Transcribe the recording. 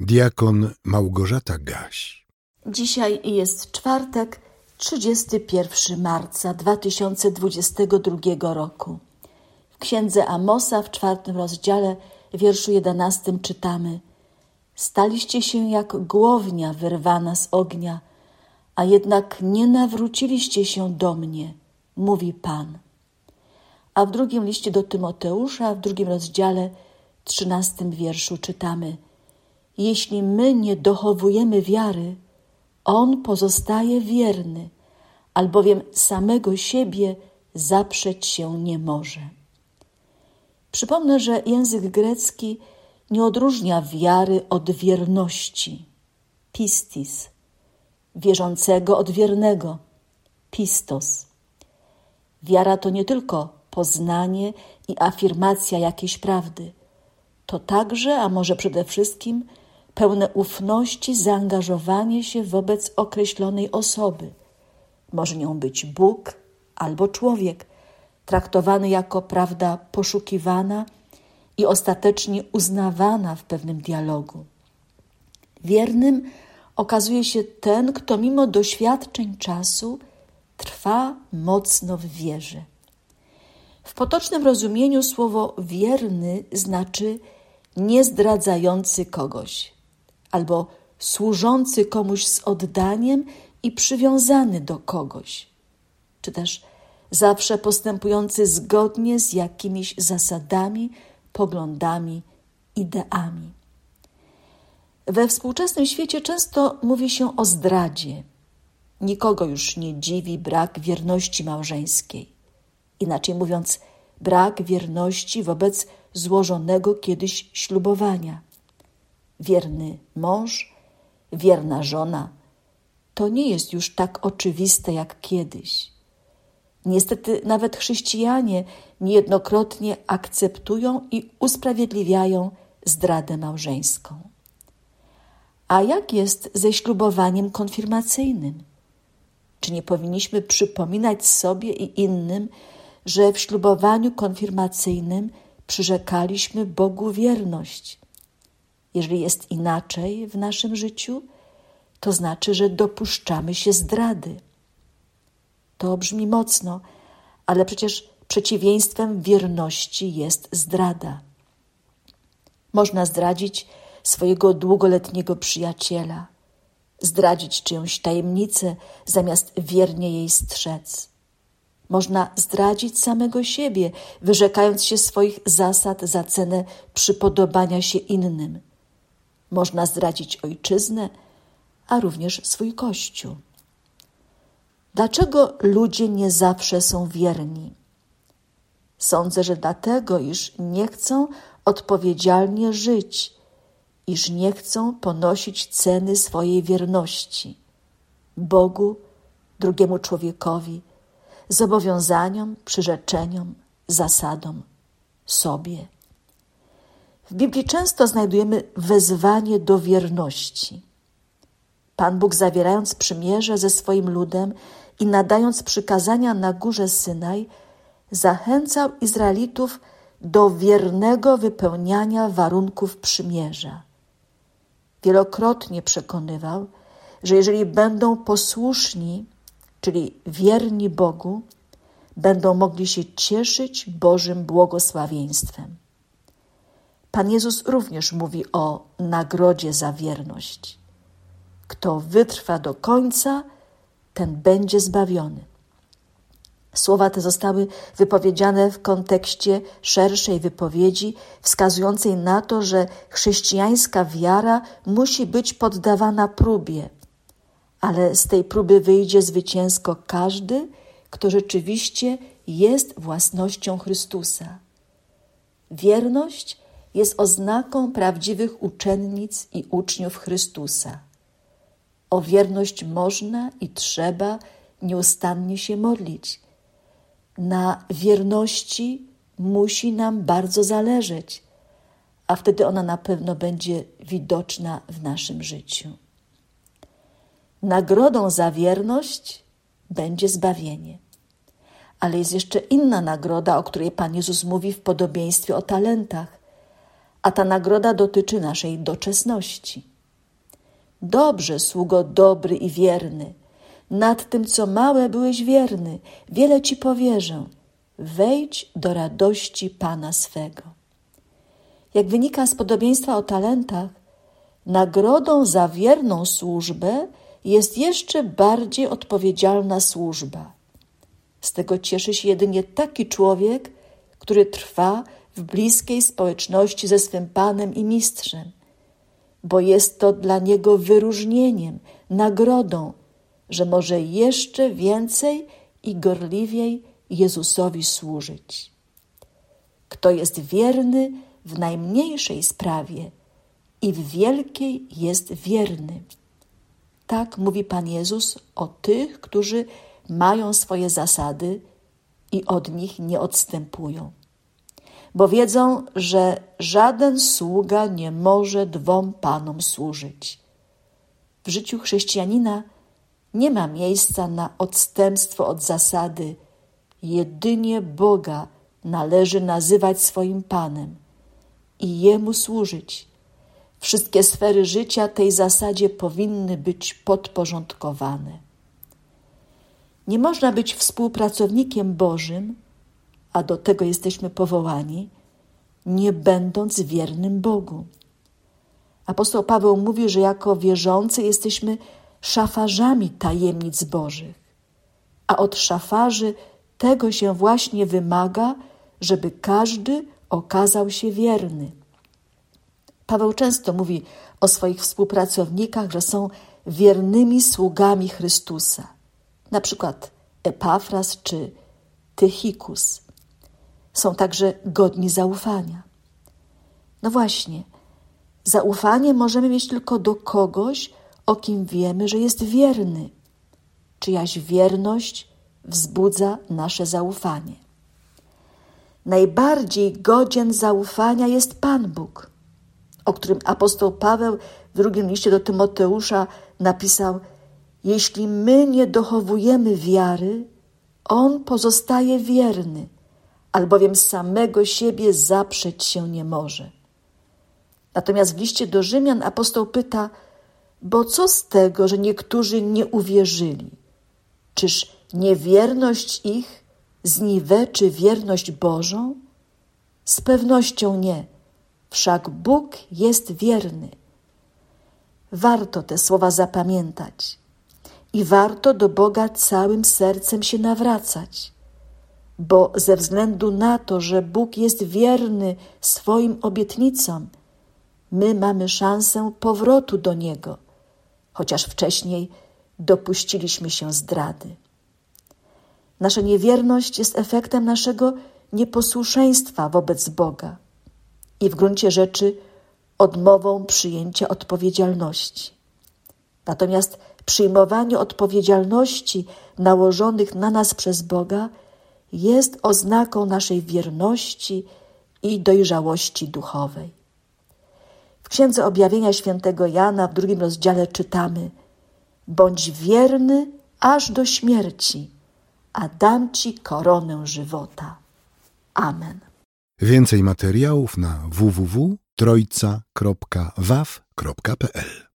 Diakon Małgorzata Gaś. Dzisiaj jest czwartek, 31 marca 2022 roku. W księdze Amosa w czwartym rozdziale, wierszu jedenastym czytamy: Staliście się jak głownia wyrwana z ognia, a jednak nie nawróciliście się do mnie, mówi Pan. A w drugim liście do Tymoteusza, w drugim rozdziale, trzynastym wierszu czytamy: jeśli my nie dochowujemy wiary, On pozostaje wierny, albowiem samego siebie zaprzeć się nie może. Przypomnę, że język grecki nie odróżnia wiary od wierności, pistis, wierzącego od wiernego, pistos. Wiara to nie tylko poznanie i afirmacja jakiejś prawdy, to także, a może przede wszystkim, pełne ufności zaangażowanie się wobec określonej osoby. Może nią być Bóg albo człowiek, traktowany jako prawda poszukiwana i ostatecznie uznawana w pewnym dialogu. Wiernym okazuje się ten, kto mimo doświadczeń czasu trwa mocno w wierze. W potocznym rozumieniu słowo wierny znaczy niezdradzający kogoś albo służący komuś z oddaniem i przywiązany do kogoś, czy też zawsze postępujący zgodnie z jakimiś zasadami, poglądami, ideami. We współczesnym świecie często mówi się o zdradzie. Nikogo już nie dziwi brak wierności małżeńskiej. Inaczej mówiąc, brak wierności wobec złożonego kiedyś ślubowania wierny mąż, wierna żona, to nie jest już tak oczywiste jak kiedyś. Niestety nawet chrześcijanie niejednokrotnie akceptują i usprawiedliwiają zdradę małżeńską. A jak jest ze ślubowaniem konfirmacyjnym? Czy nie powinniśmy przypominać sobie i innym, że w ślubowaniu konfirmacyjnym przyrzekaliśmy Bogu wierność, jeżeli jest inaczej w naszym życiu, to znaczy, że dopuszczamy się zdrady. To brzmi mocno, ale przecież przeciwieństwem wierności jest zdrada. Można zdradzić swojego długoletniego przyjaciela, zdradzić czyjąś tajemnicę, zamiast wiernie jej strzec. Można zdradzić samego siebie, wyrzekając się swoich zasad za cenę przypodobania się innym można zdradzić ojczyznę, a również swój kościół. Dlaczego ludzie nie zawsze są wierni? Sądzę, że dlatego, iż nie chcą odpowiedzialnie żyć, iż nie chcą ponosić ceny swojej wierności Bogu, drugiemu człowiekowi, zobowiązaniom, przyrzeczeniom, zasadom, sobie. W Biblii często znajdujemy wezwanie do wierności. Pan Bóg, zawierając przymierze ze swoim ludem i nadając przykazania na górze Synaj, zachęcał Izraelitów do wiernego wypełniania warunków przymierza. Wielokrotnie przekonywał, że jeżeli będą posłuszni, czyli wierni Bogu, będą mogli się cieszyć Bożym błogosławieństwem. Pan Jezus również mówi o nagrodzie za wierność. Kto wytrwa do końca, ten będzie zbawiony. Słowa te zostały wypowiedziane w kontekście szerszej wypowiedzi, wskazującej na to, że chrześcijańska wiara musi być poddawana próbie, ale z tej próby wyjdzie zwycięsko każdy, kto rzeczywiście jest własnością Chrystusa. Wierność jest oznaką prawdziwych uczennic i uczniów Chrystusa. O wierność można i trzeba nieustannie się modlić. Na wierności musi nam bardzo zależeć, a wtedy ona na pewno będzie widoczna w naszym życiu. Nagrodą za wierność będzie zbawienie. Ale jest jeszcze inna nagroda, o której Pan Jezus mówi w podobieństwie o talentach a ta nagroda dotyczy naszej doczesności. Dobrze, sługo dobry i wierny, nad tym, co małe byłeś wierny, wiele ci powierzę. Wejdź do radości Pana swego. Jak wynika z podobieństwa o talentach, nagrodą za wierną służbę jest jeszcze bardziej odpowiedzialna służba. Z tego cieszy się jedynie taki człowiek, który trwa w bliskiej społeczności ze swym Panem i Mistrzem, bo jest to dla niego wyróżnieniem, nagrodą, że może jeszcze więcej i gorliwiej Jezusowi służyć. Kto jest wierny w najmniejszej sprawie i w wielkiej jest wierny. Tak mówi Pan Jezus o tych, którzy mają swoje zasady i od nich nie odstępują. Bo wiedzą, że żaden sługa nie może dwom panom służyć. W życiu chrześcijanina nie ma miejsca na odstępstwo od zasady. Jedynie Boga należy nazywać swoim Panem i Jemu służyć. Wszystkie sfery życia tej zasadzie powinny być podporządkowane. Nie można być współpracownikiem Bożym, a do tego jesteśmy powołani, nie będąc wiernym Bogu. Apostoł Paweł mówi, że jako wierzący jesteśmy szafarzami tajemnic Bożych, a od szafarzy tego się właśnie wymaga, żeby każdy okazał się wierny. Paweł często mówi o swoich współpracownikach, że są wiernymi sługami Chrystusa, na przykład Epafras czy Tychikus. Są także godni zaufania. No właśnie, zaufanie możemy mieć tylko do kogoś, o kim wiemy, że jest wierny. Czyjaś wierność wzbudza nasze zaufanie. Najbardziej godzien zaufania jest Pan Bóg, o którym apostoł Paweł w drugim liście do Tymoteusza napisał: Jeśli my nie dochowujemy wiary, on pozostaje wierny, albowiem samego siebie zaprzeć się nie może. Natomiast w liście do Rzymian apostoł pyta, bo co z tego, że niektórzy nie uwierzyli? Czyż niewierność ich zniweczy wierność Bożą? Z pewnością nie, wszak Bóg jest wierny. Warto te słowa zapamiętać i warto do Boga całym sercem się nawracać, bo ze względu na to, że Bóg jest wierny swoim obietnicom, my mamy szansę powrotu do Niego chociaż wcześniej dopuściliśmy się zdrady. Nasza niewierność jest efektem naszego nieposłuszeństwa wobec Boga i w gruncie rzeczy odmową przyjęcia odpowiedzialności. Natomiast przyjmowanie odpowiedzialności nałożonych na nas przez Boga jest oznaką naszej wierności i dojrzałości duchowej. W Księdze Objawienia Świętego Jana w drugim rozdziale czytamy: Bądź wierny aż do śmierci, a dam ci koronę żywota. Amen. Więcej materiałów na www.trojca.waw.pl